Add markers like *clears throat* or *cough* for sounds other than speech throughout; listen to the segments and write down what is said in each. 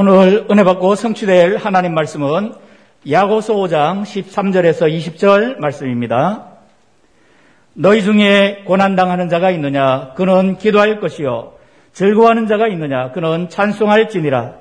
오늘 은혜 받고 성취될 하나님 말씀은 야고서 5장 13절에서 20절 말씀입니다. 너희 중에 고난당하는 자가 있느냐? 그는 기도할 것이요. 즐거워하는 자가 있느냐? 그는 찬송할 지니라.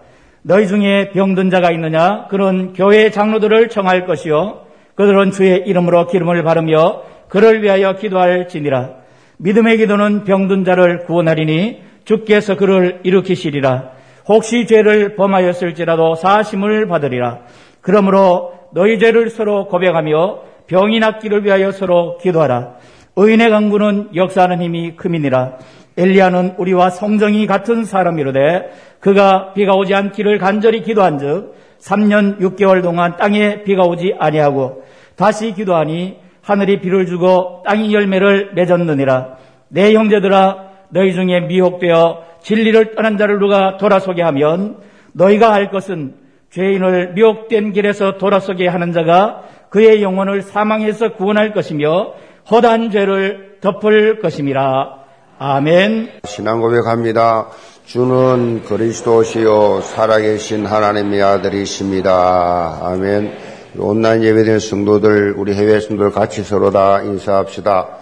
너희 중에 병든 자가 있느냐? 그는 교회 장로들을 청할 것이요. 그들은 주의 이름으로 기름을 바르며 그를 위하여 기도할 지니라. 믿음의 기도는 병든 자를 구원하리니 주께서 그를 일으키시리라. 혹시 죄를 범하였을지라도 사심을 받으리라. 그러므로 너희 죄를 서로 고백하며 병이 낫기를 위하여 서로 기도하라. 의인의 강구는 역사하는 힘이 크민이라. 엘리야는 우리와 성정이 같은 사람이로되 그가 비가 오지 않기를 간절히 기도한 즉 3년 6개월 동안 땅에 비가 오지 아니하고 다시 기도하니 하늘이 비를 주고 땅이 열매를 맺었느니라. 내 형제들아 너희 중에 미혹되어 진리를 떠난 자를 누가 돌아서게 하면 너희가 알 것은 죄인을 미혹된 길에서 돌아서게 하는 자가 그의 영혼을 사망해서 구원할 것이며 허단 죄를 덮을 것임이라. 아멘. 신앙 고백합니다. 주는 그리스도시요 살아계신 하나님의 아들이십니다. 아멘. 온라인 예배된 성도들, 우리 해외 성도들 같이 서로 다 인사합시다.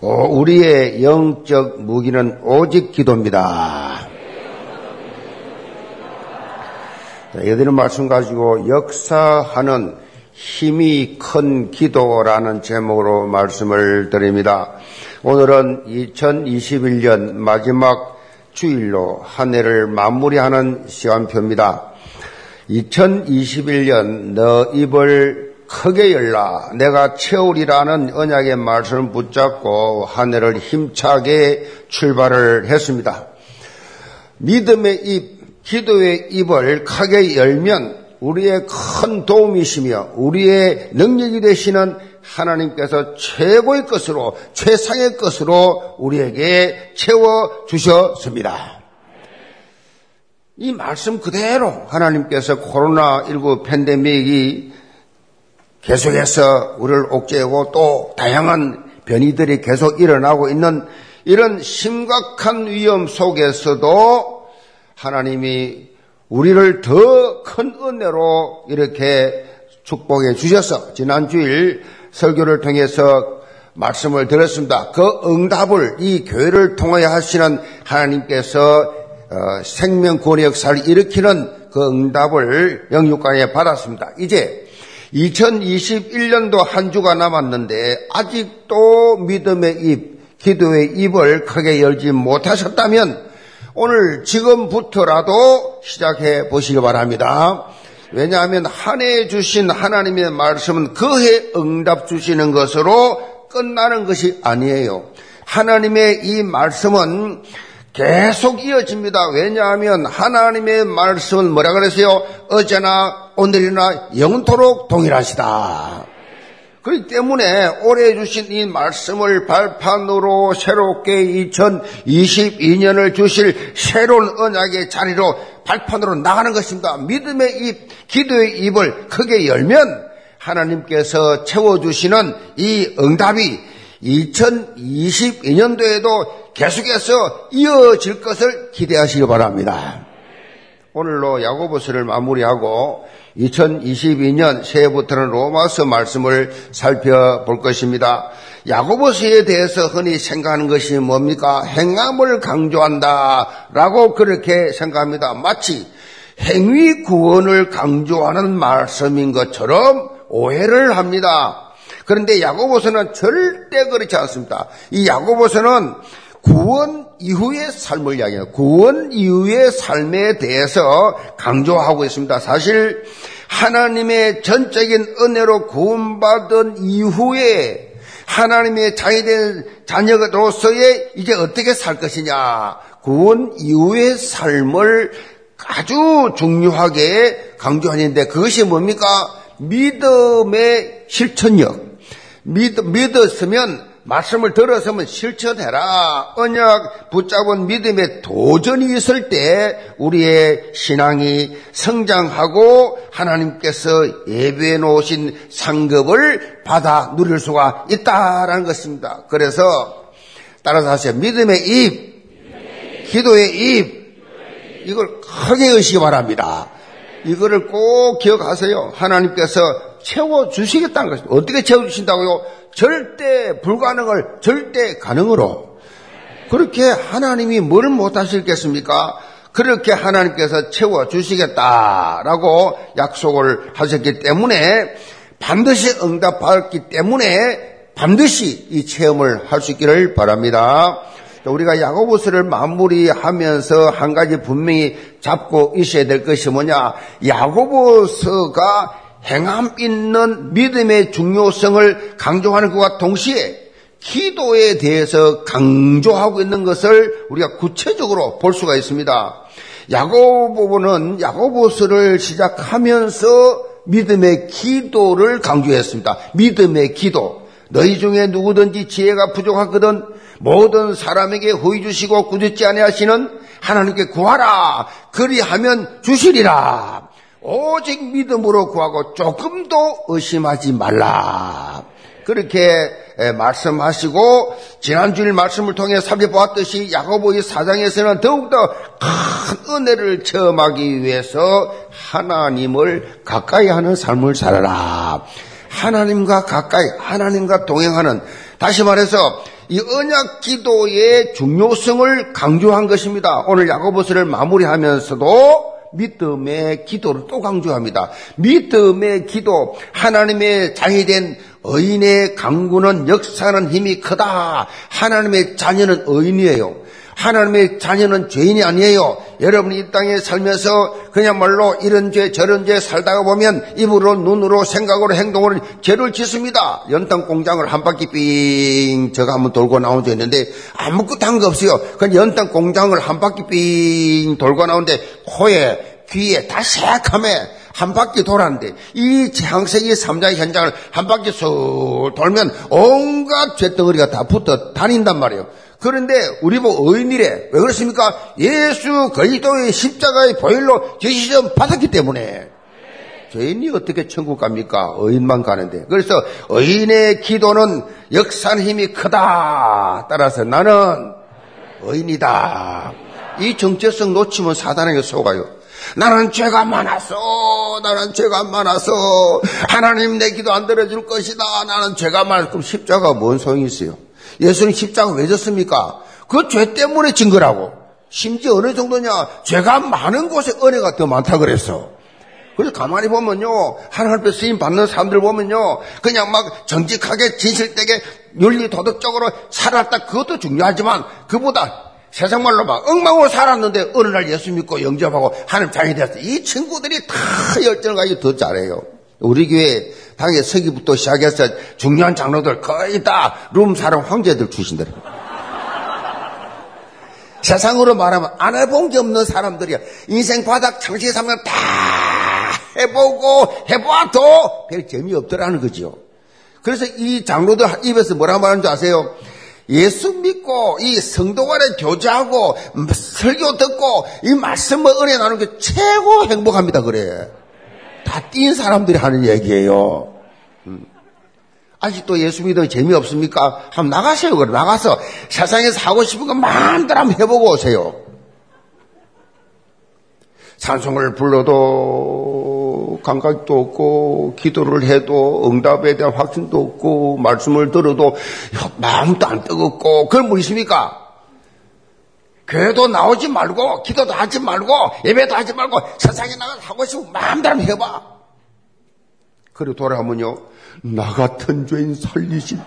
어, 우리의 영적 무기는 오직 기도입니다. 여기는 말씀 가지고 역사하는 힘이 큰 기도라는 제목으로 말씀을 드립니다. 오늘은 2021년 마지막 주일로 한 해를 마무리하는 시간표입니다. 2021년 너 입을 크게 열라 내가 채우리라는 언약의 말씀을 붙잡고 한 해를 힘차게 출발을 했습니다. 믿음의 입, 기도의 입을 크게 열면 우리의 큰 도움이시며 우리의 능력이 되시는 하나님께서 최고의 것으로 최상의 것으로 우리에게 채워 주셨습니다. 이 말씀 그대로 하나님께서 코로나19 팬데믹이 계속해서 우리를 옥죄고 또 다양한 변이들이 계속 일어나고 있는 이런 심각한 위험 속에서도 하나님이 우리를 더 큰 은혜로 이렇게 축복해 주셔서 지난 주일 설교를 통해서 말씀을 들었습니다. 그 응답을 이 교회를 통하여 하시는 하나님께서 어, 생명 구원의 역사를 일으키는 그 응답을 영육간에 받았습니다. 이제 2021년도 한 주가 남았는데 아직도 믿음의 입, 기도의 입을 크게 열지 못하셨다면 오늘 지금부터라도 시작해 보시기 바랍니다. 왜냐하면 한해 주신 하나님의 말씀은 그 해 응답 주시는 것으로 끝나는 것이 아니에요. 하나님의 이 말씀은 계속 이어집니다. 왜냐하면 하나님의 말씀은 뭐라 그랬어요? 어제나 오늘이나 영토록 동일하시다. 그렇기 때문에 올해 주신 이 말씀을 발판으로 새롭게 2022년을 주실 새로운 언약의 자리로 발판으로 나가는 것입니다. 믿음의 입, 기도의 입을 크게 열면 하나님께서 채워주시는 이 응답이 2022년도에도 계속해서 이어질 것을 기대하시기 바랍니다. 오늘로 야고보서를 마무리하고 2022년 새해부터는 로마서 말씀을 살펴볼 것입니다. 야고보서에 대해서 흔히 생각하는 것이 뭡니까? 행함을 강조한다. 라고 그렇게 생각합니다. 마치 행위 구원을 강조하는 말씀인 것처럼 오해를 합니다. 그런데 야고보서는 절대 그렇지 않습니다. 이 야고보서는 구원 이후의 삶을 이야기해요. 구원 이후의 삶에 대해서 강조하고 있습니다. 사실 하나님의 전적인 은혜로 구원받은 이후에 하나님의 자녀된 자녀로서의 이제 어떻게 살 것이냐. 구원 이후의 삶을 아주 중요하게 강조하는데 그것이 뭡니까? 믿음의 실천력. 믿, 믿었으면 말씀을 들었으면 실천해라. 언약 붙잡은 믿음에 도전이 있을 때 우리의 신앙이 성장하고 하나님께서 예배해 놓으신 상급을 받아 누릴 수가 있다라는 것입니다. 그래서 따라서 하세요. 믿음의 입, 기도의 입, 이걸 크게 여시기 바랍니다. 이거를 꼭 기억하세요. 하나님께서 채워주시겠다는 것입니다. 어떻게 채워주신다고요? 절대 불가능을 절대 가능으로. 그렇게 하나님이 뭘 못하실겠습니까? 그렇게 하나님께서 채워주시겠다라고 약속을 하셨기 때문에 반드시 응답받기 때문에 반드시 이 체험을 할 수 있기를 바랍니다. 우리가 야고보스를 마무리하면서 한 가지 분명히 잡고 있어야 될 것이 뭐냐? 야고보스가 행함 있는 믿음의 중요성을 강조하는 것과 동시에 기도에 대해서 강조하고 있는 것을 우리가 구체적으로 볼 수가 있습니다. 야고보는 야고보스를 시작하면서 믿음의 기도를 강조했습니다. 믿음의 기도. 너희 중에 누구든지 지혜가 부족하거든 모든 사람에게 호의 주시고 꾸짖지 아니하시는 하나님께 구하라. 그리하면 주시리라. 오직 믿음으로 구하고 조금도 의심하지 말라. 그렇게 말씀하시고 지난주일 말씀을 통해 살펴보았듯이 야고보의 사장에서는 더욱더 큰 은혜를 체험하기 위해서 하나님을 가까이 하는 삶을 살아라. 하나님과 가까이 하나님과 동행하는 다시 말해서 이 언약 기도의 중요성을 강조한 것입니다. 오늘 야고보서를 마무리하면서도 믿음의 기도를 또 강조합니다. 믿음의 기도, 하나님의 장이된 의인의 강구는 역사는 힘이 크다. 하나님의 자녀는 의인이에요. 하나님의 자녀는 죄인이 아니에요. 여러분이 이 땅에 살면서 그냥말로 이런 죄 저런 죄 살다가 보면 입으로 눈으로 생각으로 행동으로 죄를 짓습니다. 연탄 공장을 한 바퀴 삥 저가 한번 돌고 나온 적 있는데 아무것도 한 거 없어요. 그 연탄 공장을 한 바퀴 삥 돌고 나오는데 코에 귀에 다 새카매 한 바퀴 돌았는데 이 창세기 3자의 현장을 한 바퀴 쑥 돌면 온갖 죄덩어리가 다 붙어 다닌단 말이에요. 그런데 우리 뭐 의인이래. 왜 그렇습니까? 예수 그리스도의 십자가의 보혈로 죄시점 받았기 때문에. 죄인이 어떻게 천국 갑니까? 의인만 가는데. 그래서 의인의 기도는 역사는 힘이 크다. 따라서 나는 의인이다. 이 정체성 놓치면 사단에게 속아요. 나는 죄가 많았어. 나는 죄가 많았어. 하나님 내 기도 안 들어줄 것이다. 나는 죄가 많았어. 그럼 십자가 뭔 소용이 있어요? 예수님 십자가 왜 졌습니까? 그 죄 때문에 진 거라고. 심지어 어느 정도냐? 죄가 많은 곳에 은혜가 더 많다 그랬어. 그래서 가만히 보면요. 하나님 앞에 쓰임 받는 사람들 보면요. 그냥 막 정직하게 진실되게 윤리 도덕적으로 살았다. 그것도 중요하지만 그보다 세상 말로 막 엉망으로 살았는데 어느 날 예수 믿고 영접하고 하나님 자녀이 되었어. 이 친구들이 다 열정을 가지고 더 잘해요. 우리 교회 당에 서기부터 시작해서 중요한 장로들 거의 다 룸사람 황제들 출신들. 세상으로 말하면 안 해본 게 없는 사람들이야. 인생 바닥 창시 삼년 다 해보고 해보아도 별 재미없더라는 거지요. 그래서 이 장로들 입에서 뭐라 말하는 줄 아세요? 예수 믿고 이 성도 간에 교제하고 설교 듣고 이 말씀을 은혜 나누는 게 최고 행복합니다 그래. 다 뛴 사람들이 하는 얘기예요. 음. 아직도 예수 믿어 재미없습니까? 한번 나가세요. 그래. 나가서 세상에서 하고 싶은 거 마음대로 한번 해보고 오세요. 찬송을 불러도 감각도 없고 기도를 해도 응답에 대한 확신도 없고 말씀을 들어도 마음도 안 뜨겁고 그건 뭐 있습니까? 교회도 나오지 말고 기도도 하지 말고 예배도 하지 말고 세상에 나가서 하고 싶으면 마음대로 해봐. 그리고 돌아오면요. 나 같은 죄인 살리신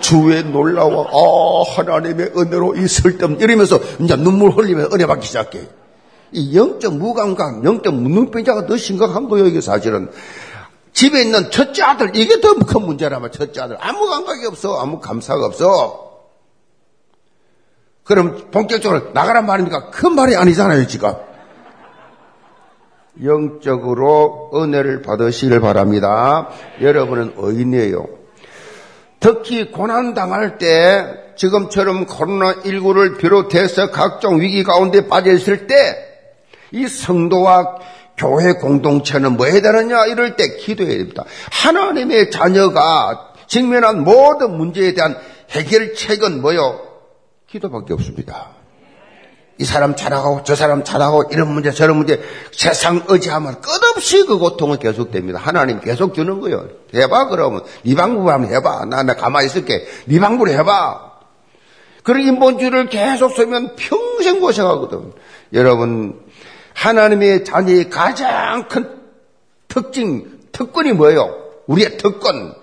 주의 놀라워 아 하나님의 은혜로 있을 때 이러면서 이제 눈물 흘리면서 은혜 받기 시작해. 이 영적 무감각, 영적 무능병자가 더 심각한 거예요. 이게 사실은 집에 있는 첫째 아들 이게 더 큰 문제라면 첫째 아들 아무 감각이 없어, 아무 감사가 없어. 그럼 본격적으로 나가란 말입니까? 큰 말이 아니잖아요, 지금. 영적으로 은혜를 받으시길 바랍니다. 여러분은 의인이에요. 특히 고난당할 때 지금처럼 코로나19를 비롯해서 각종 위기 가운데 빠져 있을 때 이 성도와 교회 공동체는 뭐 해야 되느냐 이럴 때 기도해야 됩니다. 하나님의 자녀가 직면한 모든 문제에 대한 해결책은 뭐요? 기도밖에 없습니다. 이 사람 잘하고 저 사람 잘하고 이런 문제 저런 문제 세상 의지하면 끝없이 그 고통은 계속됩니다. 하나님 계속 주는 거예요. 해봐 그러면 네 방법 한번 해봐. 나, 나 가만히 있을게. 네 방법을 해봐. 그런 인본주의를 계속 쓰면 평생 고생하거든. 여러분 하나님의 자녀의 가장 큰 특징, 특권이 뭐예요? 우리의 특권.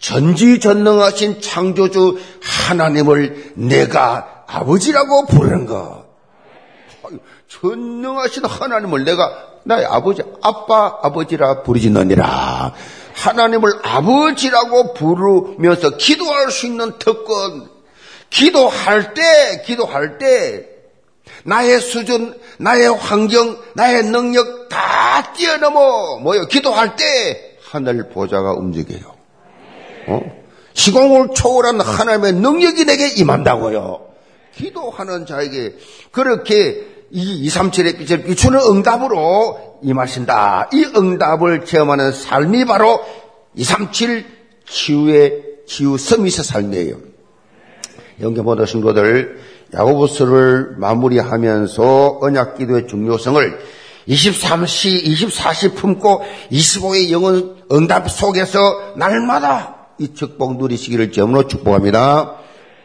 전지전능하신 창조주 하나님을 내가 아버지라고 부르는 것. 전능하신 하나님을 내가 나의 아버지, 아빠, 아버지라 부르지느니라. 하나님을 아버지라고 부르면서 기도할 수 있는 특권. 기도할 때, 기도할 때, 나의 수준, 나의 환경, 나의 능력 다 뛰어넘어, 뭐요? 기도할 때, 하늘 보좌가 움직여요. 어? 시공을 초월한 하나님의 능력이 내게 임한다고요. 기도하는 자에게 그렇게 이 237의 빛을 비추는 응답으로 임하신다. 이 응답을 체험하는 삶이 바로 237 치유의 치유 서밋의 삶이에요. 영계 모든 신도들 야고보스를 마무리하면서 언약 기도의 중요성을 23시, 24시 품고 25의 영혼 응답 속에서 날마다 이 축복 누리시기를 점으로 축복합니다.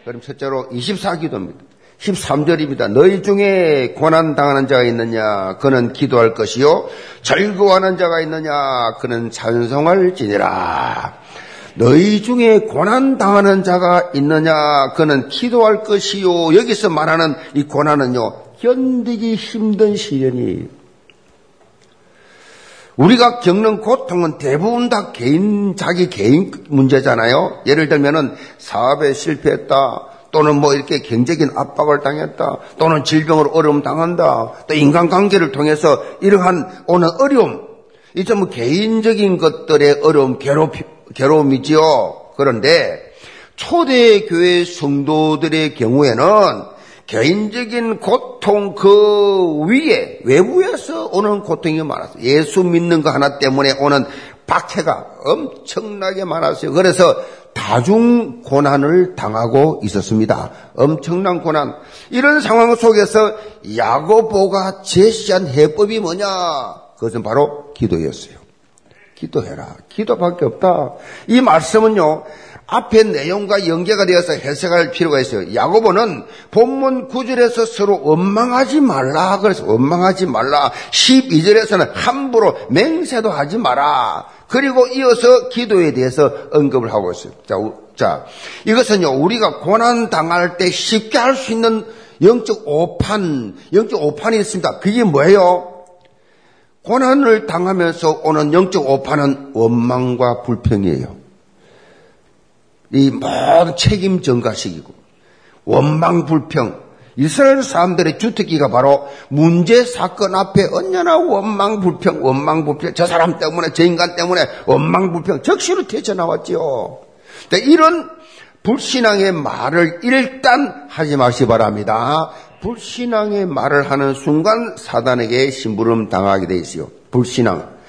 그럼 첫째로 24기도입니다. 13절입니다. 너희 중에 고난 당하는 자가 있느냐? 그는 기도할 것이요. 즐거워하는 자가 있느냐? 그는 찬송할지니라. 너희 중에 고난 당하는 자가 있느냐? 그는 기도할 것이요. 여기서 말하는 이 고난은요. 견디기 힘든 시련이 우리가 겪는 고통은 대부분 다 개인, 자기 개인 문제잖아요. 예를 들면은 사업에 실패했다. 또는 뭐 이렇게 경제적인 압박을 당했다. 또는 질병으로 어려움 당한다. 또 인간관계를 통해서 이러한 오는 어려움. 이제 뭐 개인적인 것들의 어려움, 괴롭, 괴로움이지요. 그런데 초대 교회 성도들의 경우에는 개인적인 고통 그 위에 외부에서 오는 고통이 많았어요. 예수 믿는 거 하나 때문에 오는 박해가 엄청나게 많았어요. 그래서 다중 고난을 당하고 있었습니다. 엄청난 고난. 이런 상황 속에서 야고보가 제시한 해법이 뭐냐? 그것은 바로 기도였어요. 기도해라. 기도밖에 없다. 이 말씀은요, 앞에 내용과 연계가 되어서 해석할 필요가 있어요. 야고보는 본문 9절에서 서로 원망하지 말라. 그래서 원망하지 말라. 12절에서는 함부로 맹세도 하지 마라. 그리고 이어서 기도에 대해서 언급을 하고 있어요. 자, 자 이것은요, 우리가 고난 당할 때 쉽게 할 수 있는 영적 오판, 영적 오판이 있습니다. 그게 뭐예요? 고난을 당하면서 오는 영적 오판은 원망과 불평이에요. 이 모든 책임 전가식이고 원망 불평 이스라엘 사람들의 주특기가 바로 문제 사건 앞에 언제나 원망 불평 원망 불평 저 사람 때문에 저 인간 때문에 원망 불평 적시로 튀쳐나왔지요. 이런 불신앙의 말을 일단 하지 마시 바랍니다. 불신앙의 말을 하는 순간 사단에게 심부름 당하게 돼 있어요. 불신앙.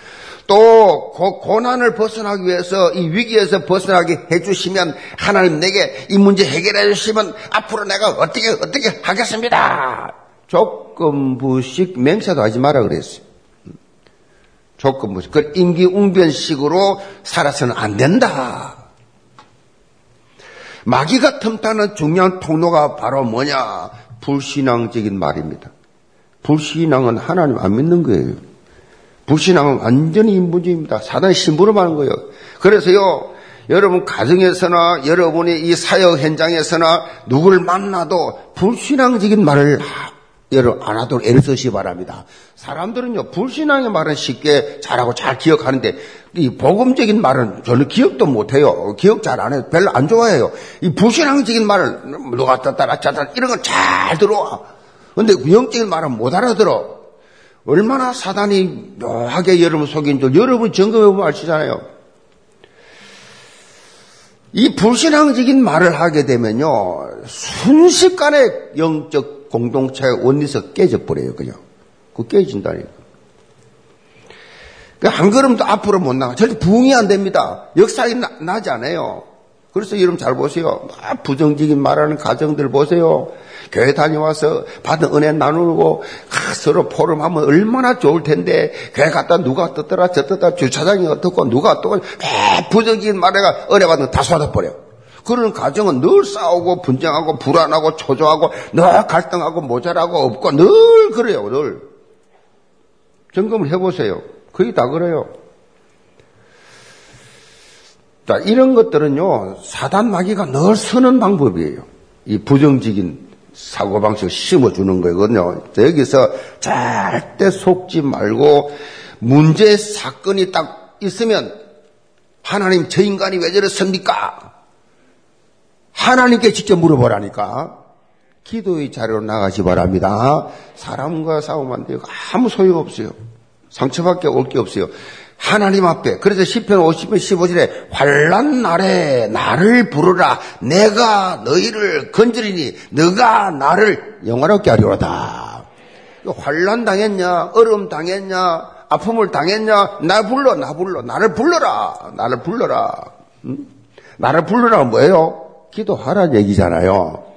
또 고난을 벗어나기 위해서 이 위기에서 벗어나게 해주시면 하나님 내게 이 문제 해결해 주시면 앞으로 내가 어떻게 어떻게 하겠습니다. 조건부식 맹세도 하지 마라 그랬어요. 조건부식. 그 임기웅변식으로 살아서는 안 된다. 마귀가 틈타는 중요한 통로가 바로 뭐냐? 불신앙적인 말입니다. 불신앙은 하나님 안 믿는 거예요. 불신앙은 완전히 인부주의입니다. 사단이 심부름하는 거예요. 그래서요, 여러분 가정에서나 여러분이 이 사역 현장에서나 누구를 만나도 불신앙적인 말을 여러분 안 하도록 애를 쓰시 바랍니다. 사람들은요 불신앙의 말은 쉽게 잘하고 잘 기억하는데 이 복음적인 말은 별로 기억도 못해요. 기억 잘 안 해요. 별로 안 좋아해요. 이 불신앙적인 말을 누가 떴다 놨다 이런 건잘 들어와. 근데 영적인 말은 못 알아들어. 얼마나 사단이 묘하게 여러분 속인 줄 여러분 점검해보면 아시잖아요. 이 불신앙적인 말을 하게 되면요, 순식간에 영적 공동체의 원리서 깨져버려요, 그냥. 그 깨진다니까. 그한 걸음도 앞으로 못 나가. 절대 부응이 안 됩니다. 역사에 나, 나지 않아요. 그래서 여러분 잘 보세요. 막 부정적인 말하는 가정들 보세요. 교회 다녀와서 받은 은혜 나누고 아, 서로 포럼하면 얼마나 좋을 텐데 교회 갔다 누가 떴더라 저 떴다 주차장이 어떻고 누가 또 부정적인 말해가 은혜 받는 다 쏟아버려. 그런 가정은 늘 싸우고 분쟁하고 불안하고 초조하고 늘 갈등하고 모자라고 없고 늘 그래요 늘. 점검을 해보세요. 거의 다 그래요. 자, 이런 것들은요, 사단 마귀가 늘 쓰는 방법이에요. 이 부정적인 사고방식을 심어주는 거거든요. 여기서 절대 속지 말고 문제 사건이 딱 있으면 하나님 저 인간이 왜 저랬습니까? 하나님께 직접 물어보라니까. 기도의 자리로 나가시 바랍니다. 사람과 싸우면 안 돼요. 아무 소용없어요. 상처밖에 올 게 없어요. 하나님 앞에 그래서 10편 50편 15절에 환란 날에 나를 부르라 내가 너희를 건드리니 너가 나를 영화롭게 하리로다 환란 당했냐 어려움 당했냐 아픔을 당했냐 나 불러 나 불러 나를 불러라 나를 불러라 응? 나를 불러라 뭐예요? 기도하라는 얘기잖아요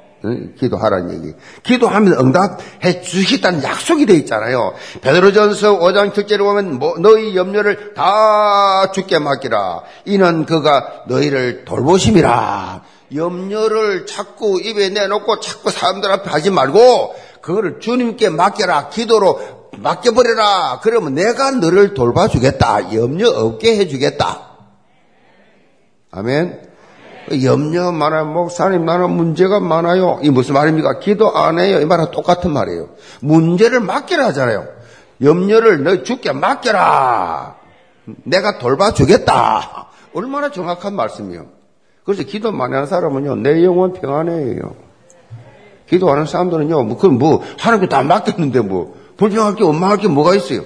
기도하라는 얘기. 기도하면 응답해 주시겠다는 약속이 되어 있잖아요. 베드로전서 5장 7절에 보면 뭐 너희 염려를 다 죽게 맡기라. 이는 그가 너희를 돌보심이라. 염려를 자꾸 입에 내놓고 자꾸 사람들 앞에 하지 말고 그거를 주님께 맡겨라. 기도로 맡겨버려라. 그러면 내가 너를 돌봐주겠다. 염려 없게 해주겠다. 아멘. 염려 많아요. 목사님, 나는 문제가 많아요. 이 무슨 말입니까? 기도 안 해요. 이 말은 똑같은 말이에요. 문제를 맡기라 하잖아요. 염려를 너 죽게 맡겨라. 내가 돌봐주겠다. 얼마나 정확한 말씀이요. 그래서 기도 많이 하는 사람은요, 내 영혼 평안해요. 기도하는 사람들은요, 뭐, 그건 뭐, 하나님께 다 맡겼는데 뭐, 불평할 게, 원망할 게 뭐가 있어요?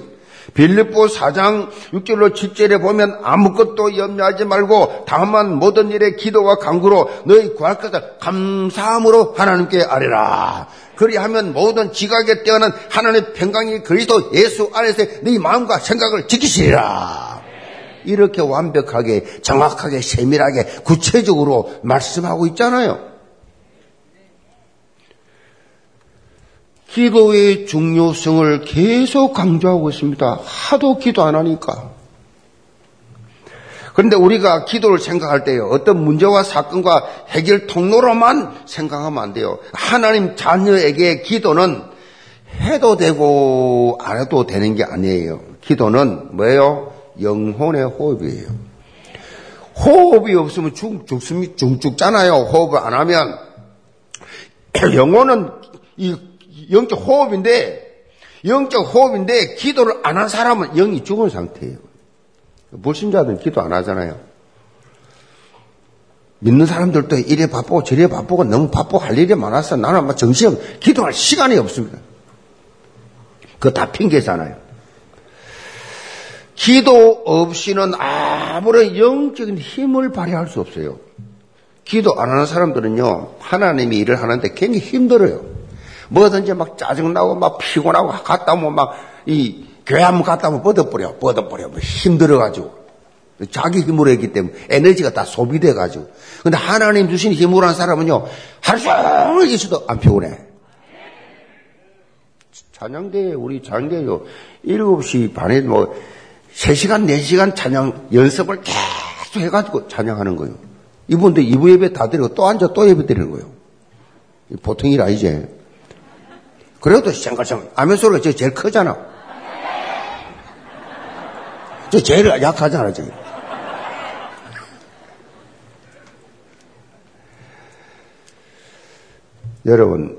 빌립보 4장 6절로 7절에 보면 아무것도 염려하지 말고 다만 모든 일에 기도와 강구로 너희 구할 것을 감사함으로 하나님께 아뢰라. 그리하면 모든 지각에 뛰어난 하나님의 평강이 그리스도 예수 안에서 네 마음과 생각을 지키시리라. 이렇게 완벽하게 정확하게 세밀하게 구체적으로 말씀하고 있잖아요. 기도의 중요성을 계속 강조하고 있습니다. 하도 기도 안 하니까. 그런데 우리가 기도를 생각할 때요, 어떤 문제와 사건과 해결 통로로만 생각하면 안 돼요. 하나님 자녀에게 기도는 해도 되고 안 해도 되는 게 아니에요. 기도는 뭐예요? 영혼의 호흡이에요. 호흡이 없으면 죽, 죽습니다. 죽, 죽잖아요. 호흡을 안 하면. *clears throat* 영혼은 이 영적 호흡인데, 영적 호흡인데, 기도를 안 한 사람은 영이 죽은 상태예요. 불신자들은 기도 안 하잖아요. 믿는 사람들도 이래 바쁘고 저래 바쁘고 너무 바쁘고 할 일이 많아서 나는 막 정신, 기도할 시간이 없습니다. 그거 다 핑계잖아요. 기도 없이는 아무런 영적인 힘을 발휘할 수 없어요. 기도 안 하는 사람들은요, 하나님이 일을 하는데 굉장히 힘들어요. 뭐든지 막 짜증나고 막 피곤하고 갔다 오면 막 이 교회 한번 갔다 오면 뻗어버려, 뻗어버려. 뭐 힘들어가지고. 자기 힘으로 했기 때문에 에너지가 다 소비돼가지고. 근데 하나님 주신 힘으로 한 사람은요, 하루 종일 있어도 안 피곤해. 찬양대에, 우리 찬양대요, 7시 반에 뭐, 3시간, 4시간 찬양 연습을 계속 해가지고 찬양하는 거예요. 이분들 2부 예배 다 드리고 또 앉아 또 예배 드리는 거예요. 보통 일 아니지. 그래도 쌩글쌩글 아멘 소리가 저 제일 크잖아. 저 제일 약하잖아, 저. 여러분,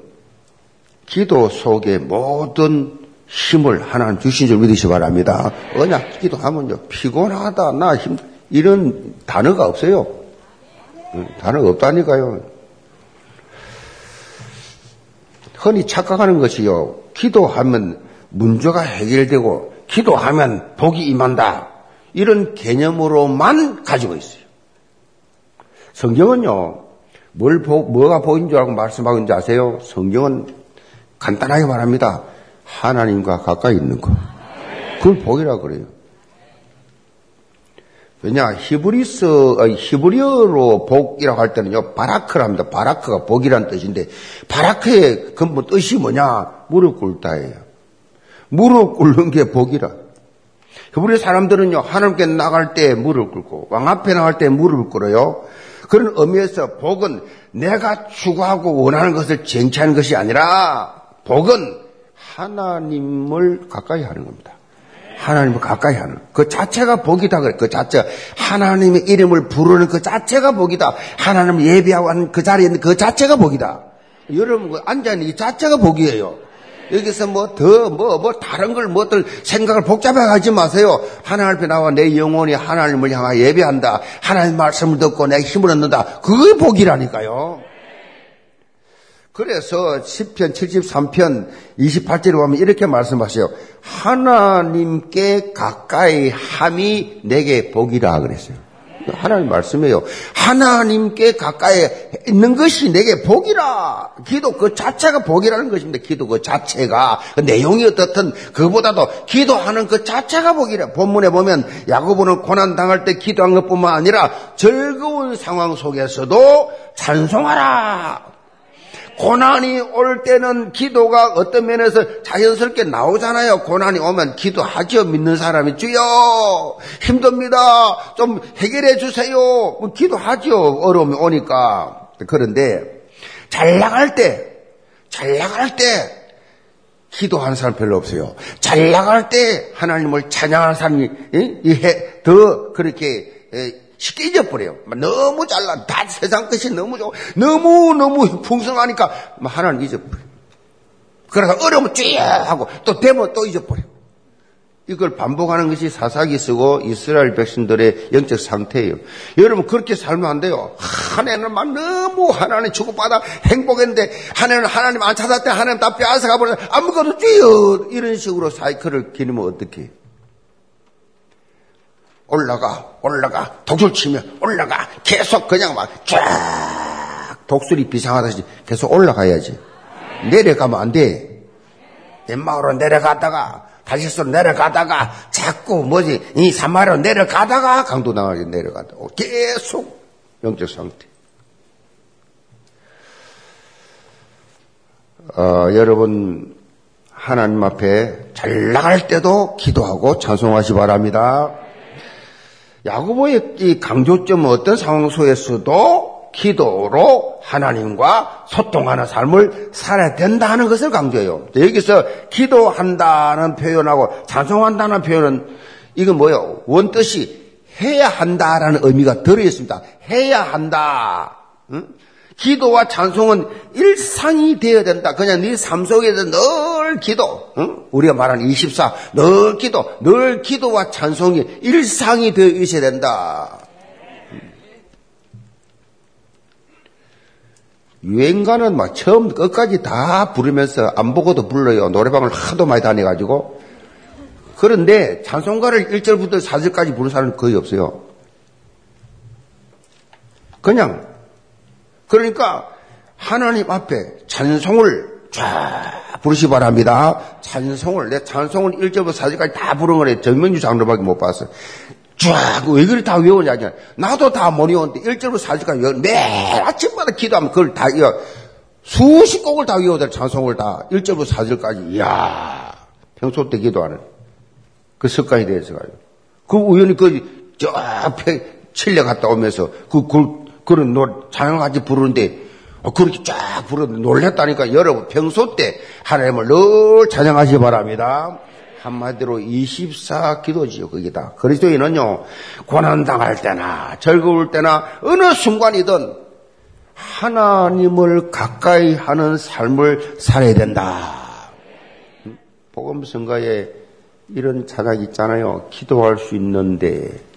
기도 속에 모든 힘을 하나님 주신 줄 믿으시 바랍니다. 언약 기도하면요, 피곤하다, 나 힘, 이런 단어가 없어요. 단어가 없다니까요. 흔히 착각하는 것이요. 기도하면 문제가 해결되고 기도하면 복이 임한다. 이런 개념으로만 가지고 있어요. 성경은요. 뭘 보, 뭐가 보인 줄 알고 말씀하고 있는지 아세요? 성경은 간단하게 말합니다. 하나님과 가까이 있는 거. 그걸 복이라 그래요. 왜냐 히브리서 히브리어로 복이라고 할 때는요 바라크랍니다. 바라크가 복이란 뜻인데 바라크의 근본 뜻이 뭐냐 무릎 꿇다예요. 무릎 꿇는 게 복이라. 히브리 사람들은요 하나님께 나갈 때 무릎 꿇고 왕 앞에 나갈 때 무릎 꿇어요. 그런 의미에서 복은 내가 추구하고 원하는 것을 쟁취하는 것이 아니라 복은 하나님을 가까이 하는 겁니다. 하나님을 가까이 하는 그 자체가 복이다 그래. 그 자체 하나님의 이름을 부르는 그 자체가 복이다. 하나님을 예배하고 하는 그 자리에 있는 그 자체가 복이다. 여러분 그 앉아 있는 이 자체가 복이에요. 여기서 뭐 더 뭐뭐 뭐 다른 걸 뭐들 생각을 복잡하게 하지 마세요. 하나님 앞에 나와 내 영혼이 하나님을 향하여 예배한다. 하나님 말씀을 듣고 내 힘을 얻는다. 그게 복이라니까요. 그래서 10편 73편 28절에 보면 이렇게 말씀하세요. 하나님께 가까이 함이 내게 복이라 그랬어요. 하나님 말씀이에요. 하나님께 가까이 있는 것이 내게 복이라. 기도 그 자체가 복이라는 것입니다. 기도 그 자체가 그 내용이 어떻든 그보다도 기도하는 그 자체가 복이라. 본문에 보면 야고보는 고난 당할 때 기도한 것뿐만 아니라 즐거운 상황 속에서도 찬송하라. 고난이 올 때는 기도가 어떤 면에서 자연스럽게 나오잖아요. 고난이 오면 기도하죠. 믿는 사람이 주여 힘듭니다. 좀 해결해 주세요. 뭐 기도하죠. 어려움이 오니까. 그런데 잘 나갈 때, 잘 나갈 때 기도하는 사람 별로 없어요. 잘 나갈 때 하나님을 찬양하는 사람이 더 그렇게 쉽게 잊어버려요. 너무 잘난, 다 세상 것이 너무 좋고, 너무너무 풍성하니까 하나님 잊어버려요. 그래서 어려우면 쭉 하고, 또 되면 또 잊어버려요. 이걸 반복하는 것이 사사기 쓰고 이스라엘 백성들의 영적 상태예요. 여러분 그렇게 살면 안 돼요. 한 해는 막 너무 하나님 주고받아 행복했는데 한 해는 하나님 안 찾았대 하나님 다 빼앗아 가 버려 아무것도 뛰어 이런 식으로 사이클을 기르면 어떻게 올라가, 올라가, 독을 치며 올라가, 계속 그냥 막 쫙 독수리 비상하듯이 계속 올라가야지. 내려가면 안 돼. 엠마으로 내려가다가, 다시스로 내려가다가, 자꾸 뭐지, 이 사마리로 내려가다가 강도 나가게 내려가다. 계속 영적 상태. 어, 여러분, 하나님 앞에 잘 나갈 때도 기도하고 찬송하시 바랍니다. 야고보의 이 강조점은 어떤 상황 속에서도 기도로 하나님과 소통하는 삶을 살아야 된다는 것을 강조해요. 여기서 기도한다는 표현하고 찬송한다는 표현은 이건 뭐예요? 원뜻이 해야 한다라는 의미가 들어있습니다. 해야 한다. 응? 기도와 찬송은 일상이 되어야 된다. 그냥 네 삶 속에서 늘 기도, 응? 우리가 말하는 24, 늘 기도, 늘 기도와 찬송이 일상이 되어 있어야 된다. 유행가는 막 처음 끝까지 다 부르면서 안 보고도 불러요. 노래방을 하도 많이 다녀가지고. 그런데 찬송가를 1절부터 4절까지 부르는 사람은 거의 없어요. 그냥 그러니까 하나님 앞에 찬송을 쫙 부르시 바랍니다. 찬송을, 내 찬송을 1절부터 4절까지 다 부르는 거래. 정명주 장로밖에 못 봤어. 쫙, 왜 그리 다 외우냐. 나도 다 못 외우는데 1절부터 4절까지 외우 매일 아침마다 기도하면 그걸 다 외워. 수십 곡을 다 외워야 찬송을 다. 1절부터 4절까지. 이야, 평소 때 기도하는. 그 습관이 되어서 가요. 그 우연히 그, 저 앞에 칠레 갔다 오면서 그, 그 그런 노, 찬양같이 부르는데 어, 그렇게 쫙 부르는데 놀랬다니까 여러분 평소 때 하나님을 늘 찬양하시 기 바랍니다. 한마디로 24 기도지요, 거기다. 그리스도인은요, 고난당할 때나, 즐거울 때나, 어느 순간이든 하나님을 가까이 하는 삶을 살아야 된다. 복음성가에 이런 찬양 있잖아요. 기도할 수 있는데,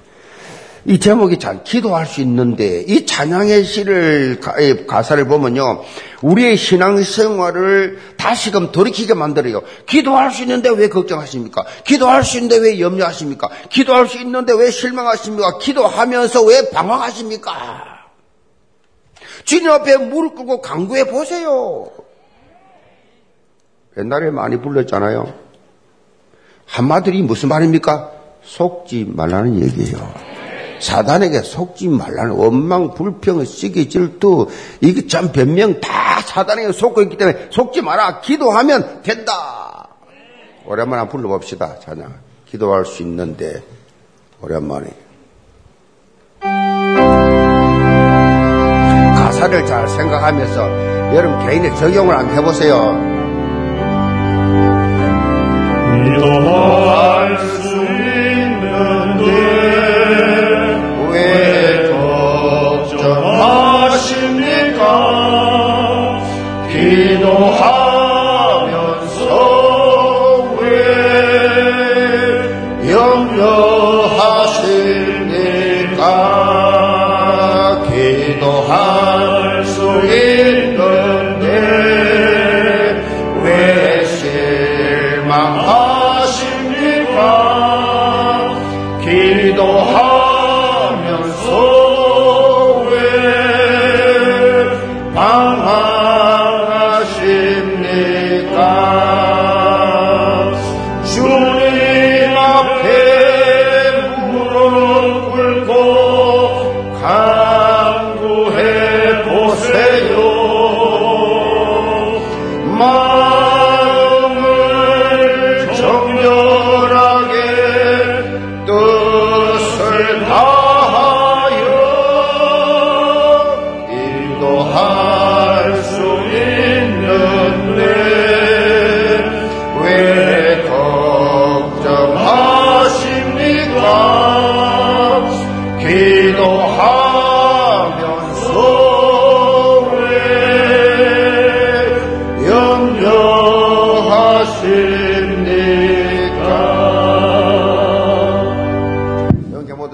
이 제목이 잘 기도할 수 있는데 이 찬양의 시를 가사를 보면요 우리의 신앙생활을 다시금 돌이키게 만들어요. 기도할 수 있는데 왜 걱정하십니까? 기도할 수 있는데 왜 염려하십니까? 기도할 수 있는데 왜 실망하십니까? 기도하면서 왜 방황하십니까? 주님 앞에 무릎 꿇고 강구해 보세요. 옛날에 많이 불렀잖아요. 한마디로 무슨 말입니까? 속지 말라는 얘기예요. 사단에게 속지 말라는 원망, 불평, 시기, 질투, 이게 참 변명 다 사단에게 속고 있기 때문에 속지 마라. 기도하면 된다. 오랜만에 한번 불러봅시다. 찬양. 기도할 수 있는데, 오랜만에. 가사를 잘 생각하면서 여러분 개인의 적용을 한번 해보세요. 기도할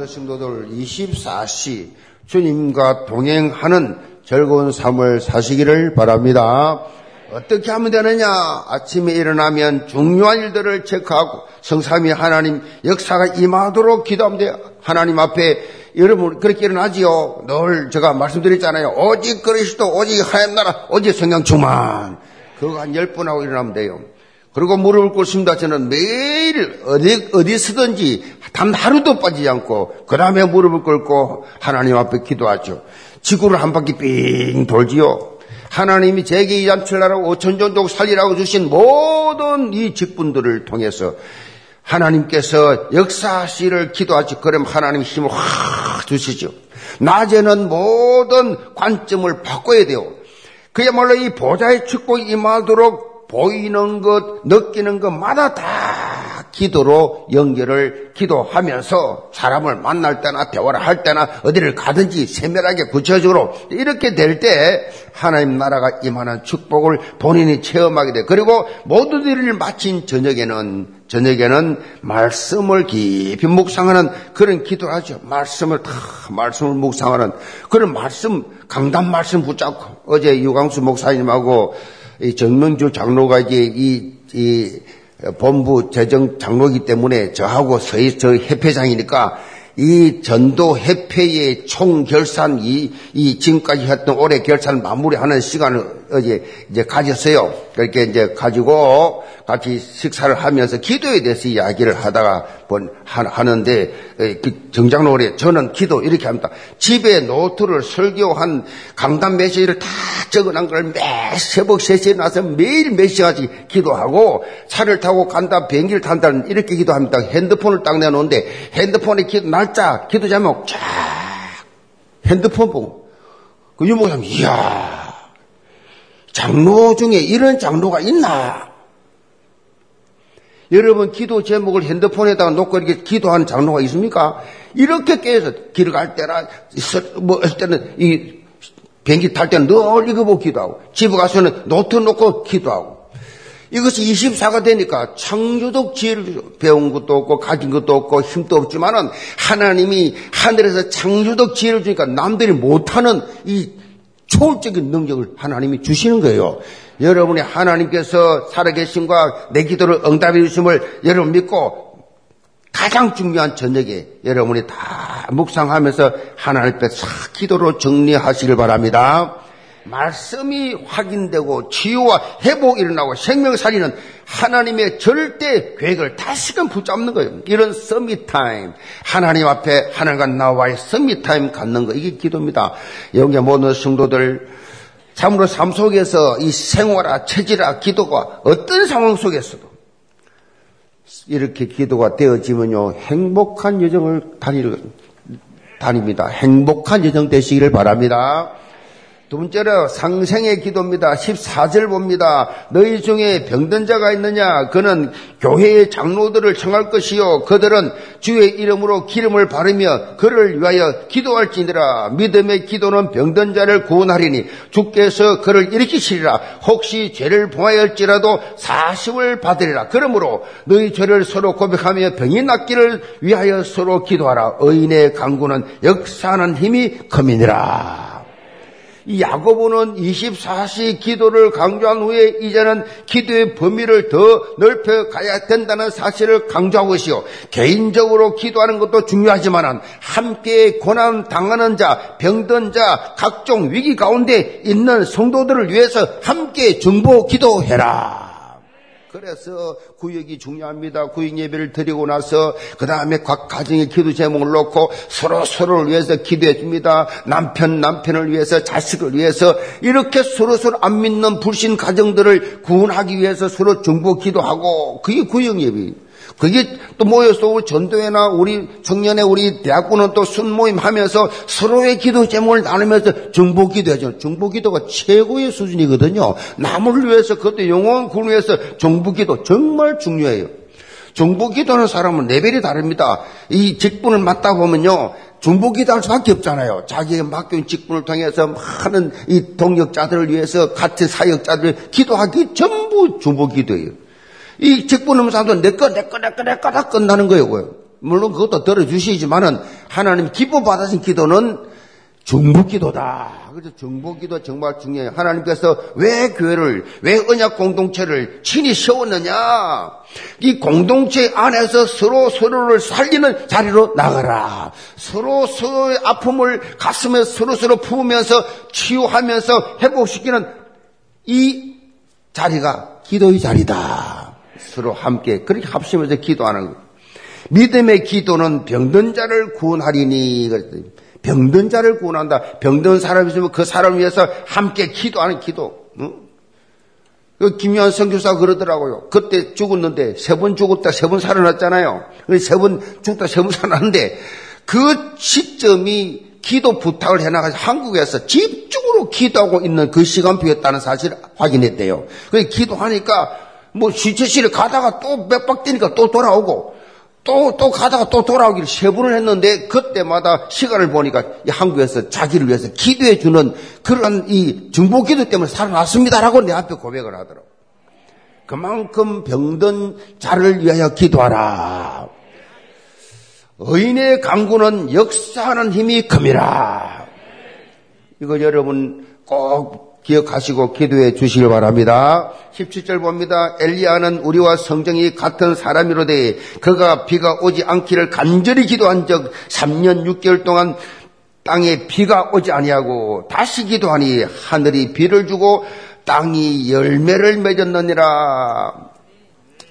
성도들 24시 주님과 동행하는 즐거운 삶을 사시기를 바랍니다. 어떻게 하면 되느냐? 아침에 일어나면 중요한 일들을 체크하고 성삼위 하나님 역사가 임하도록 기도하면 돼요. 하나님 앞에 여러분 그렇게 일어나지요. 늘 제가 말씀드렸잖아요. 오직 그리스도, 오직 하얀 나라, 오직 성령 충만. 그거 한 열 번 하고 일어나면 돼요. 그리고 무릎을 꿇습니다. 저는 매일 어디, 어디서든지 단 하루도 빠지지 않고, 그 다음에 무릎을 꿇고 하나님 앞에 기도하죠. 지구를 한 바퀴 삥 돌지요. 하나님이 제게 이 암철나라고 오천 종족 살리라고 주신 모든 이 직분들을 통해서 하나님께서 역사하시를 기도하지 그럼 하나님 힘을 확 주시죠. 낮에는 모든 관점을 바꿔야 돼요. 그야말로 이 보좌의 축복이 임하도록 보이는 것, 느끼는 것마다 다 기도로 연결을 기도하면서 사람을 만날 때나 대화를 할 때나 어디를 가든지 세밀하게 구체적으로 이렇게 될 때 하나님 나라가 임하는 축복을 본인이 체험하게 돼. 그리고 모든 일을 마친 저녁에는 저녁에는 말씀을 깊이 묵상하는 그런 기도를 하죠. 말씀을 다 말씀을 묵상하는 그런 말씀 강단 말씀 붙잡고 어제 유광수 목사님하고 이 정명주 장로가 이제 이, 이 본부 재정 장로이기 때문에 저하고 서희 저 협회장이니까 이 전도 협회의 총 결산 이, 이 지금까지 했던 올해 결산을 마무리하는 시간을 어제 이제 가졌어요. 그렇게 이제 가지고 같이 식사를 하면서 기도에 대해서 이야기를 하다가 본 하는데 그 정장로 오래 저는 기도 이렇게 합니다. 집에 노트를 설교한 강단 메시지를 다 적어놓은 걸 매 새벽 3시에 나서 매일 몇 시간씩 기도하고 차를 타고 간다 비행기를 탄다는 이렇게 기도합니다. 핸드폰을 딱 내놓는데 핸드폰에 기도 날짜 기도 제목 쫙 핸드폰 보고 그 유목사님 이야 장로 중에 이런 장로가 있나? 여러분 기도 제목을 핸드폰에다가 놓고 이렇게 기도하는 장로가 있습니까? 이렇게 깨서 길갈 때나 뭐할 때는 이 비행기 탈 때는 늘 이거 보고 기도하고 집에 가서는 노트 놓고 기도하고 이것이 24가 되니까 창조적 지혜를 배운 것도 없고 가진 것도 없고 힘도 없지만은 하나님이 하늘에서 창조적 지혜를 주니까 남들이 못하는 이 초월적인 능력을 하나님이 주시는 거예요. 여러분이 하나님께서 살아계신과 내 기도를 응답해 주심을 여러분 믿고 가장 중요한 저녁에 여러분이 다 묵상하면서 하나님 앞에 싹 기도로 정리하시길 바랍니다. 말씀이 확인되고 치유와 회복이 일어나고 생명살리는 하나님의 절대 계획을 다시금 붙잡는 거예요. 이런 summit time. 하나님 앞에 하나님과 나와의 summit time 갖는 거. 이게 기도입니다. 여기 모든 성도들 참으로 삶 속에서 이 생활화, 체질화, 기도가 어떤 상황 속에서도 이렇게 기도가 되어지면요, 행복한 여정을 다닐, 다닙니다. 행복한 여정 되시기를 바랍니다. 두 번째로 상생의 기도입니다. 14절 봅니다. 너희 중에 병든 자가 있느냐? 그는 교회의 장로들을 청할 것이요. 그들은 주의 이름으로 기름을 바르며 그를 위하여 기도할지니라. 믿음의 기도는 병든 자를 구원하리니 주께서 그를 일으키시리라. 혹시 죄를 범하였지라도 사심을 받으리라. 그러므로 너희 죄를 서로 고백하며 병이 낫기를 위하여 서로 기도하라. 의인의 강구는 역사하는 힘이 커미니라. 이 야고보는 24시 기도를 강조한 후에 이제는 기도의 범위를 더 넓혀 가야 된다는 사실을 강조하고 있어요. 개인적으로 기도하는 것도 중요하지만 함께 고난 당하는 자, 병든 자, 각종 위기 가운데 있는 성도들을 위해서 함께 중보 기도해라. 그래서 구역이 중요합니다. 구역 예배를 드리고 나서 그 다음에 각 가정의 기도 제목을 놓고 서로 서로를 위해서 기도해 줍니다. 남편 남편을 위해서 자식을 위해서 이렇게 서로 서로 안 믿는 불신 가정들을 구원하기 위해서 서로 중보 기도하고 그게 구역 예배. 그게 또 모여서 우리 전도회나 우리 청년회 우리 대학교는 또 순모임 하면서 서로의 기도 제목을 나누면서 중보 기도하죠. 중보 기도가 최고의 수준이거든요. 남을 위해서 그것도 영원 구원 위해서 중보 기도 정말 중요해요. 중보 기도하는 사람은 레벨이 다릅니다. 이 직분을 맡다 보면요. 중보 기도할 수밖에 없잖아요. 자기의 맡겨진 직분을 통해서 많은 이 동역자들을 위해서 같은 사역자들 기도하기 전부 중보 기도예요. 이 직분 없는 사람도 내 거, 내 거, 내 거, 내거다 끝나는 거예요. 물론 그것도 들어주시지만은 하나님 기뻐 받으신 기도는 중보 기도다. 그래서 중보 기도 정말 중요해요. 하나님께서 왜 교회를, 왜 언약 공동체를 친히 세웠느냐? 이 공동체 안에서 서로 서로를 살리는 자리로 나가라. 서로 서로의 아픔을 가슴에 서로 서로 품으면서 치유하면서 회복시키는 이 자리가 기도의 자리다. 서로 함께 그렇게 합심해서 기도하는 거예요. 믿음의 기도는 병든 자를 구원하리니 병든 자를 구원한다. 병든 사람이 있으면 그 사람을 위해서 함께 기도하는 기도. 응? 그 김요한 선교사 그러더라고요. 그때 죽었는데 세 번 죽었다 세 번 살아났잖아요. 세 번 죽다 세 번 살아났는데 그 시점이 기도 부탁을 해나가서 한국에서 집중으로 기도하고 있는 그 시간표였다는 사실을 확인했대요. 그래서 기도하니까 뭐 시체실에 가다가 또 몇 박 뛰니까 또 돌아오고 또, 또 가다가 또 돌아오기를 세 번을 했는데 그때마다 시간을 보니까 한국에서 자기를 위해서 기도해 주는 그런 이 중보 기도 때문에 살아났습니다라고 내 앞에 고백을 하더라고. 그만큼 병든 자를 위하여 기도하라. 의인의 강구는 역사하는 힘이 큽니다. 이거 여러분 꼭 기억하시고 기도해 주시길 바랍니다. 17절 봅니다. 엘리야는 우리와 성정이 같은 사람이로되 그가 비가 오지 않기를 간절히 기도한 적 3년 6개월 동안 땅에 비가 오지 아니하고 다시 기도하니 하늘이 비를 주고 땅이 열매를 맺었느니라.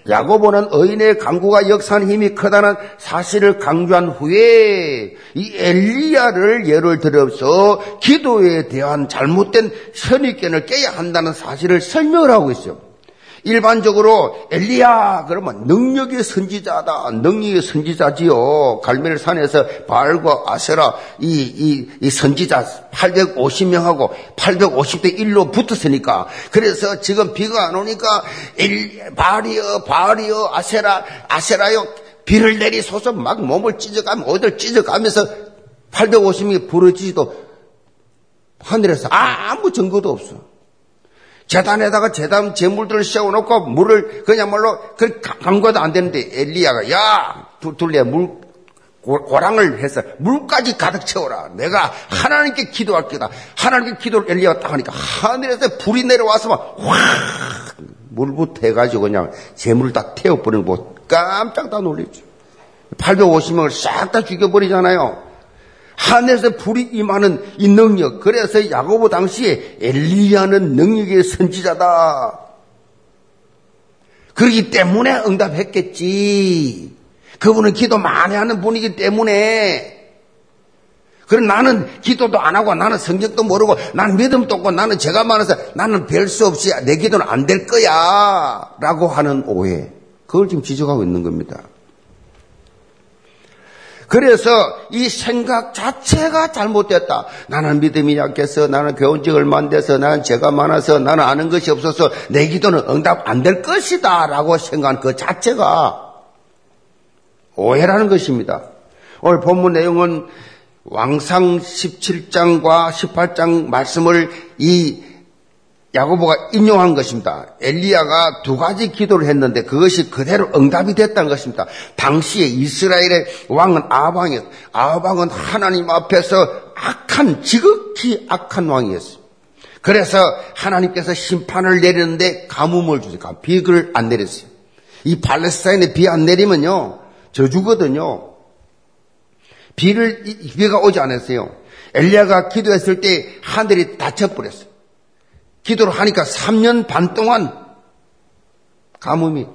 야고보는 의인의 강구가 역사하는 힘이 크다는 사실을 강조한 후에 이 엘리야를 예를 들어서 기도에 대한 잘못된 선입견을 깨야 한다는 사실을 설명을 하고 있어요. 일반적으로 엘리야 그러면 능력의 선지자다. 능력의 선지자지요. 갈멜 산에서 바알과 아세라 이, 이, 이 선지자 850명하고 850대 1로 붙었으니까 그래서 지금 비가 안 오니까 엘, 바알이여 바알이여 아세라 아세라요 비를 내리소서 막 몸을 찢어가면 어딜 찢어가면서 850명이 부러지지도 하늘에서 아무 증거도 없어. 재단에다가 재단 재물들을 세워놓고 물을 그냥말로 그 간과도 안 되는데 엘리야가 야 둘레 물 고랑을 해서 물까지 가득 채워라. 내가 하나님께 기도할 게다. 하나님께 기도를 엘리야가 딱 하니까 하늘에서 불이 내려와서 막 확 물부터 해가지고 그냥 재물을 다 태워버리는 거 깜짝 다 놀랬죠. 850명을 싹 다 죽여버리잖아요. 하늘에서 불이 임하는 이 능력. 그래서 야고보 당시에 엘리야는 능력의 선지자다. 그렇기 때문에 응답했겠지. 그분은 기도 많이 하는 분이기 때문에. 그럼 나는 기도도 안 하고 나는 성경도 모르고 나는 믿음도 없고 나는 죄가 많아서 나는 별 수 없이 내 기도는 안 될 거야. 라고 하는 오해. 그걸 지금 지적하고 있는 겁니다. 그래서 이 생각 자체가 잘못됐다. 나는 믿음이 약해서, 나는 교훈 지 얼마 안 돼서, 나는 죄가 많아서, 나는 아는 것이 없어서 내 기도는 응답 안 될 것이다. 라고 생각한 그 자체가 오해라는 것입니다. 오늘 본문 내용은 왕상 17장과 18장 말씀을 이 야고보가 인용한 것입니다. 엘리야가 두 가지 기도를 했는데 그것이 그대로 응답이 됐다는 것입니다. 당시에 이스라엘의 왕은 아방이었 아방은 하나님 앞에서 악한 지극히 악한 왕이었어요. 그래서 하나님께서 심판을 내리는데 가뭄을 주세요. 비를 안 내렸어요. 이 팔레스타인에 비 안 내리면요 저주거든요. 비를 비가 오지 않았어요. 엘리야가 기도했을 때 하늘이 닫혀버렸어요. 기도를 하니까 3년 반 동안 가뭄이.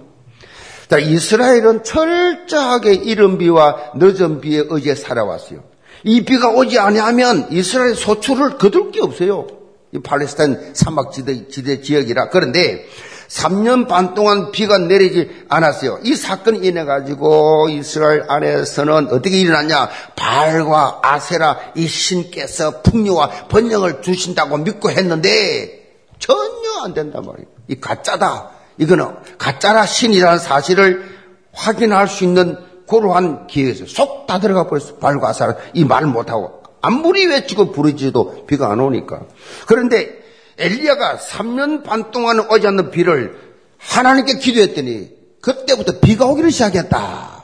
자, 이스라엘은 철저하게 이른 비와 늦은 비에 의지해 살아왔어요. 이 비가 오지 아니하면 이스라엘 소출을 거둘 게 없어요. 이 팔레스타인 사막 지대 지대 지역이라. 그런데 3년 반 동안 비가 내리지 않았어요. 이 사건이 인해 가지고 이스라엘 안에서는 어떻게 일어났냐? 발과 아세라 이 신께서 풍요와 번영을 주신다고 믿고 했는데 전혀 안 된단 말이에요. 이 가짜다. 이거는 가짜라 신이라는 사실을 확인할 수 있는 고러한 기회에서 속다 들어가 버렸어. 발과 사람 이말 못하고 아무리 외치고 부르지도 비가 안 오니까. 그런데 엘리야가 3년 반 동안 오지 않는 비를 하나님께 기도했더니 그때부터 비가 오기를 시작했다.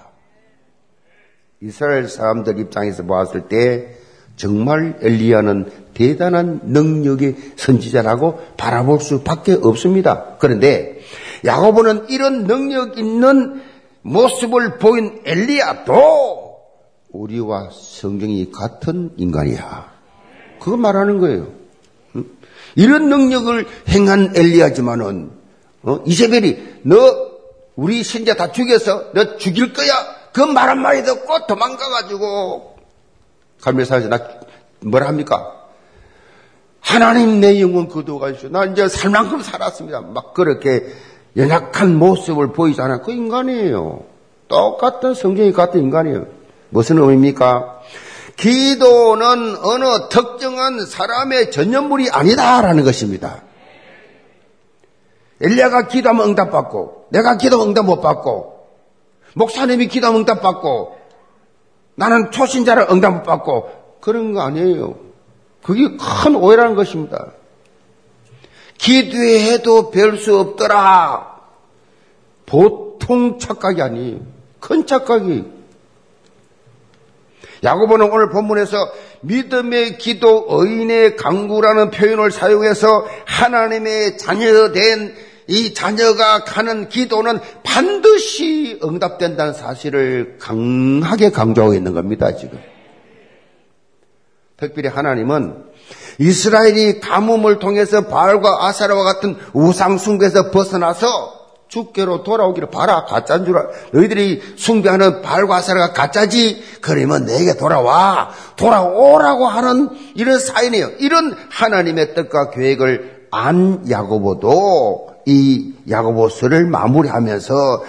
이스라엘 사람들 입장에서 보았을 때 정말 엘리야는 대단한 능력의 선지자라고 바라볼 수밖에 없습니다. 그런데 야고보는 이런 능력 있는 모습을 보인 엘리야도 우리와 성경이 같은 인간이야. 그거 말하는 거예요. 이런 능력을 행한 엘리야지만은 어? 이세벨이 너 우리 신자 다 죽여서 너 죽일 거야. 그 말 한마디 듣고 도망가가지고 갈매사에서 나 뭐라 합니까? 하나님 내 영혼 거두어가시오. 나 이제 살 만큼 살았습니다. 막 그렇게 연약한 모습을 보이지 않아. 그 인간이에요. 똑같은 성경이 같은 인간이에요. 무슨 의미입니까? 기도는 어느 특정한 사람의 전념물이 아니다라는 것입니다. 엘리야가 기도하면 응답받고, 내가 기도하면 응답 못 받고, 목사님이 기도하면 응답받고, 나는 초신자를 응답 못 받고, 그런 거 아니에요. 그게 큰 오해라는 것입니다. 기도해도 별 수 없더라. 보통 착각이 아니에요. 큰 착각이. 야고보는 오늘 본문에서 믿음의 기도 의인의 강구라는 표현을 사용해서 하나님의 자녀된 이 자녀가 가는 기도는 반드시 응답된다는 사실을 강하게 강조하고 있는 겁니다, 지금. 특별히 하나님은 이스라엘이 가뭄을 통해서 바알과 아사라와 같은 우상 숭배에서 벗어나서 주께로 돌아오기를 바라 가짜인 줄 알. 너희들이 숭배하는 발과 사라가 가짜지. 그러면 내게 돌아와 돌아오라고 하는 이런 사인이에요. 이런 하나님의 뜻과 계획을 안 야고보도 이 야고보서를 마무리하면서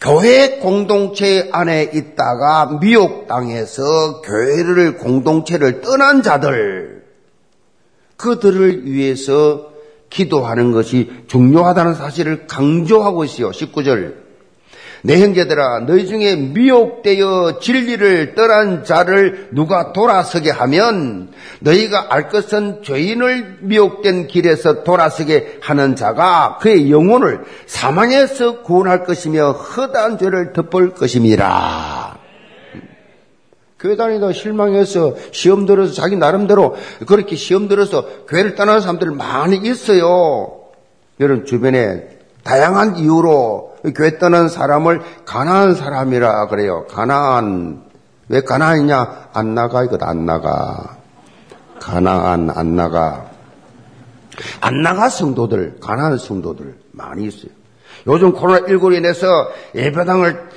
교회 공동체 안에 있다가 미혹 당해서 교회를 공동체를 떠난 자들 그들을 위해서 기도하는 것이 중요하다는 사실을 강조하고 있어요. 19절. 내 형제들아 너희 중에 미혹되어 진리를 떠난 자를 누가 돌아서게 하면 너희가 알 것은 죄인을 미혹된 길에서 돌아서게 하는 자가 그의 영혼을 사망에서 구원할 것이며 허다한 죄를 덮을 것임이라. 교회 다니다 실망해서 시험 들어서 자기 나름대로 그렇게 시험 들어서 교회를 떠나는 사람들 많이 있어요. 여러분 주변에 다양한 이유로 교회 떠난 사람을 가난한 사람이라 그래요. 가난 왜 가난이냐? 안 나가, 이거 안 나가. 가난안, 안 나가. 안 나가 성도들, 가난한 성도들 많이 있어요. 요즘 코로나19로 인해서 예배당을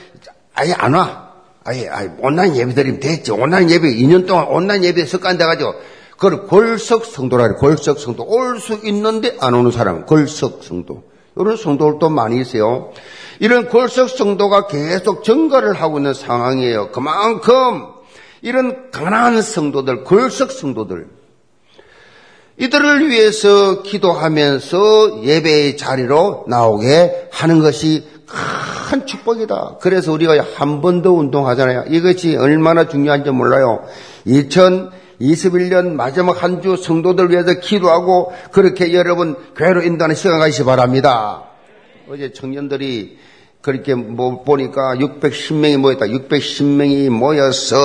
아예 안 와. 아예, 아예 온라인 예배 드리면 됐지. 온라인 예배, 2년 동안 온라인 예배 습관돼가지고, 그걸 골석 성도라 그래. 골석 성도. 올 수 있는데 안 오는 사람. 골석 성도. 이런 성도들도 많이 있어요. 이런 골석 성도가 계속 증가를 하고 있는 상황이에요. 그만큼 이런 가난한 성도들, 골석 성도들, 이들을 위해서 기도하면서 예배의 자리로 나오게 하는 것이 큰 축복이다. 그래서 우리가 한 번 더 운동하잖아요. 이것이 얼마나 중요한지 몰라요. 2021년 마지막 한 주 성도들 위해서 기도하고 그렇게 여러분 교회로 인도하는 시간 가시기 바랍니다. 어제 청년들이 그렇게 뭐 보니까 610명이 모였다. 610명이 모여서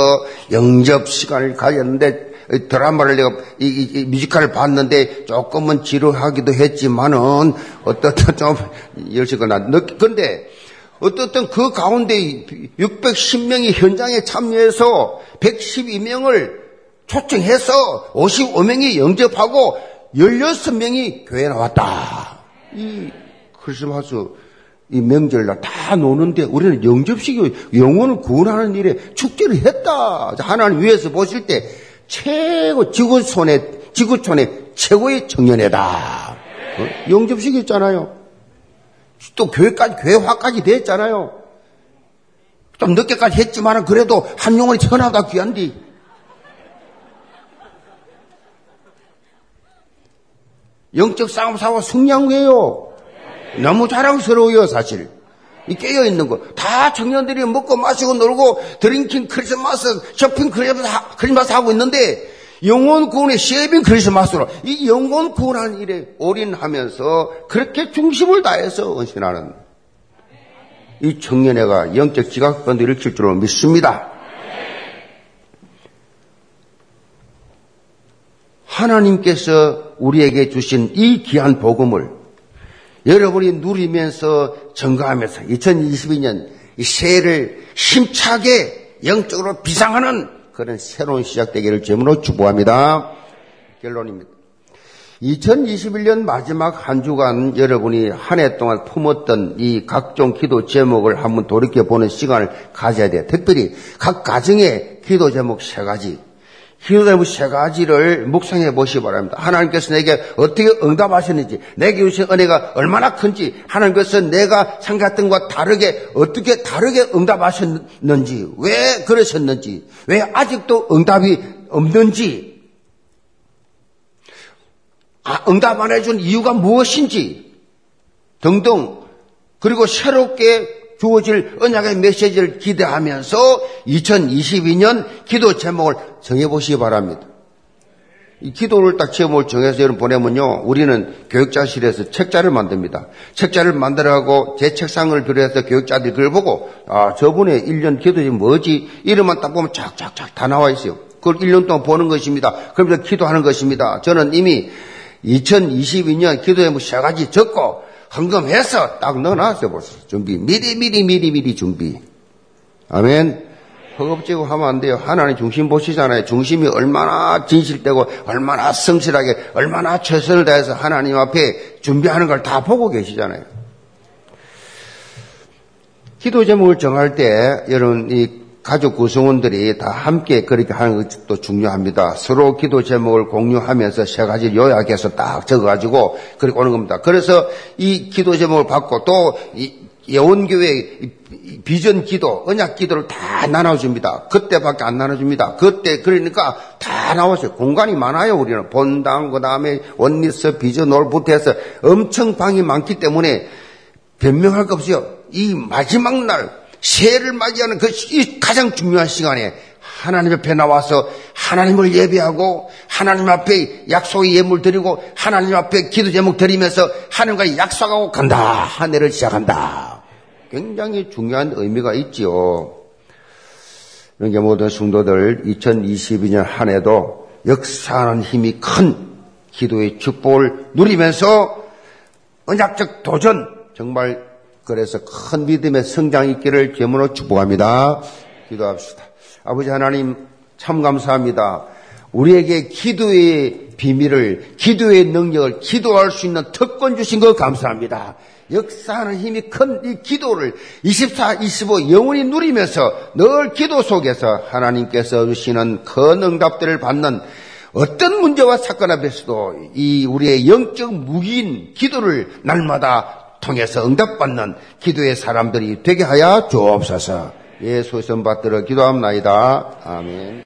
영접 시간을 가졌는데 드라마를 내가 이, 이, 이 뮤지컬을 봤는데 조금은 지루하기도 했지만은 어떻든 *laughs* 좀 열시거나 근데 어떻든 그 가운데 610명이 현장에 참여해서 112명을 초청해서 55명이 영접하고 16명이 교회에 나왔다. 이 크리스마스 이 명절날 다 노는데 우리는 영접식이 영혼을 구원하는 일에 축제를 했다. 하나님 위에서 보실 때 최고 지구촌의 지구촌의 최고의 청년회다. 어? 영접식이 있잖아요. 또 교회까지 교회화까지 됐잖아요. 좀 늦게까지 했지만 그래도 한 영혼이 천하보다 귀한데. 영적 싸움 승리한 거예요. 너무 자랑스러워요, 사실. 이 깨어 있는 거. 다 청년들이 먹고 마시고 놀고 drinking Christmas, shopping Christmas, 하고 있는데 영혼 구원의 saving Christmas로 이 영혼 구원하는 일에 올인하면서 그렇게 중심을 다해서 헌신하는 이 청년회가 영적 지각권도 일으킬 줄로 믿습니다. 하나님께서 우리에게 주신 이 귀한 복음을 여러분이 누리면서 증거하면서 2022년 이 새해를 힘차게 영적으로 비상하는 그런 새로운 시작되기를 점으로 축복합니다. 결론입니다. 2021년 마지막 한 주간 여러분이 한 해 동안 품었던 이 각종 기도 제목을 한번 돌이켜보는 시간을 가져야 돼요. 특별히 각 가정의 기도 제목 세 가지, 기도대목 세 가지를 묵상해 보시기 바랍니다. 하나님께서 내게 어떻게 응답하셨는지, 내게 주신 은혜가 얼마나 큰지, 하나님께서 내가 생각했던 것과 다르게, 어떻게 다르게 응답하셨는지, 왜 그러셨는지, 왜 아직도 응답이 없는지, 아, 응답 안 해준 이유가 무엇인지, 등등, 그리고 새롭게 주어질 언약의 메시지를 기대하면서 2022년 기도 제목을 정해보시기 바랍니다. 이 기도를 딱 제목을 정해서 여러분 보내면요, 우리는 교육자실에서 책자를 만듭니다. 책자를 만들어가고 제 책상을 들여서 교육자들이 그걸 보고, 아, 저분의 1년 기도지 뭐지? 이름만 딱 보면 쫙쫙쫙 다 나와 있어요. 그걸 1년 동안 보는 것입니다. 그러면서 기도하는 것입니다. 저는 이미 2022년 기도 제목 세 가지 적고, 헌금해서 딱 넣어놨어요, 벌써. 준비. 미리, 미리, 미리, 미리 준비. 아멘. 허겁지겁 하면 안 돼요. 하나님 중심 보시잖아요. 중심이 얼마나 진실되고, 얼마나 성실하게, 얼마나 최선을 다해서 하나님 앞에 준비하는 걸 다 보고 계시잖아요. 기도 제목을 정할 때, 여러분, 이 가족 구성원들이 다 함께 그렇게 하는 것도 중요합니다. 서로 기도 제목을 공유하면서 세 가지 요약해서 딱 적어가지고 그렇게 오는 겁니다. 그래서 이 기도 제목을 받고 또 예원교회 비전 기도, 언약 기도를 다 나눠줍니다. 그때밖에 안 나눠줍니다. 그때 그러니까 다 나왔어요. 공간이 많아요. 우리는 본당 그 다음에 원리스 비전 올부터 해서 엄청 방이 많기 때문에 변명할 거 없어요. 이 마지막 날 새해를 맞이하는 그 가장 중요한 시간에 하나님 앞에 나와서 하나님을 예배하고 하나님 앞에 약속의 예물 드리고 하나님 앞에 기도 제목 드리면서 하나님과 약속하고 간다. 한 해를 시작한다. 굉장히 중요한 의미가 있지요. 이게 모든 성도들 2022년 한 해도 역사하는 힘이 큰 기도의 축복을 누리면서 언약적 도전 정말 그래서 큰 믿음의 성장이 있기를 제문으로 축복합니다. 기도합시다. 아버지 하나님 참 감사합니다. 우리에게 기도의 비밀을, 기도의 능력을 기도할 수 있는 특권 주신 것 감사합니다. 역사하는 힘이 큰 이 기도를 24, 25 영원히 누리면서 늘 기도 속에서 하나님께서 주시는 큰 응답들을 받는 어떤 문제와 사건 앞에서도 이 우리의 영적 무기인 기도를 날마다 통해서 응답받는 기도의 사람들이 되게 하여 주옵소서. 예수의 선 받들어 기도합나이다. 아멘.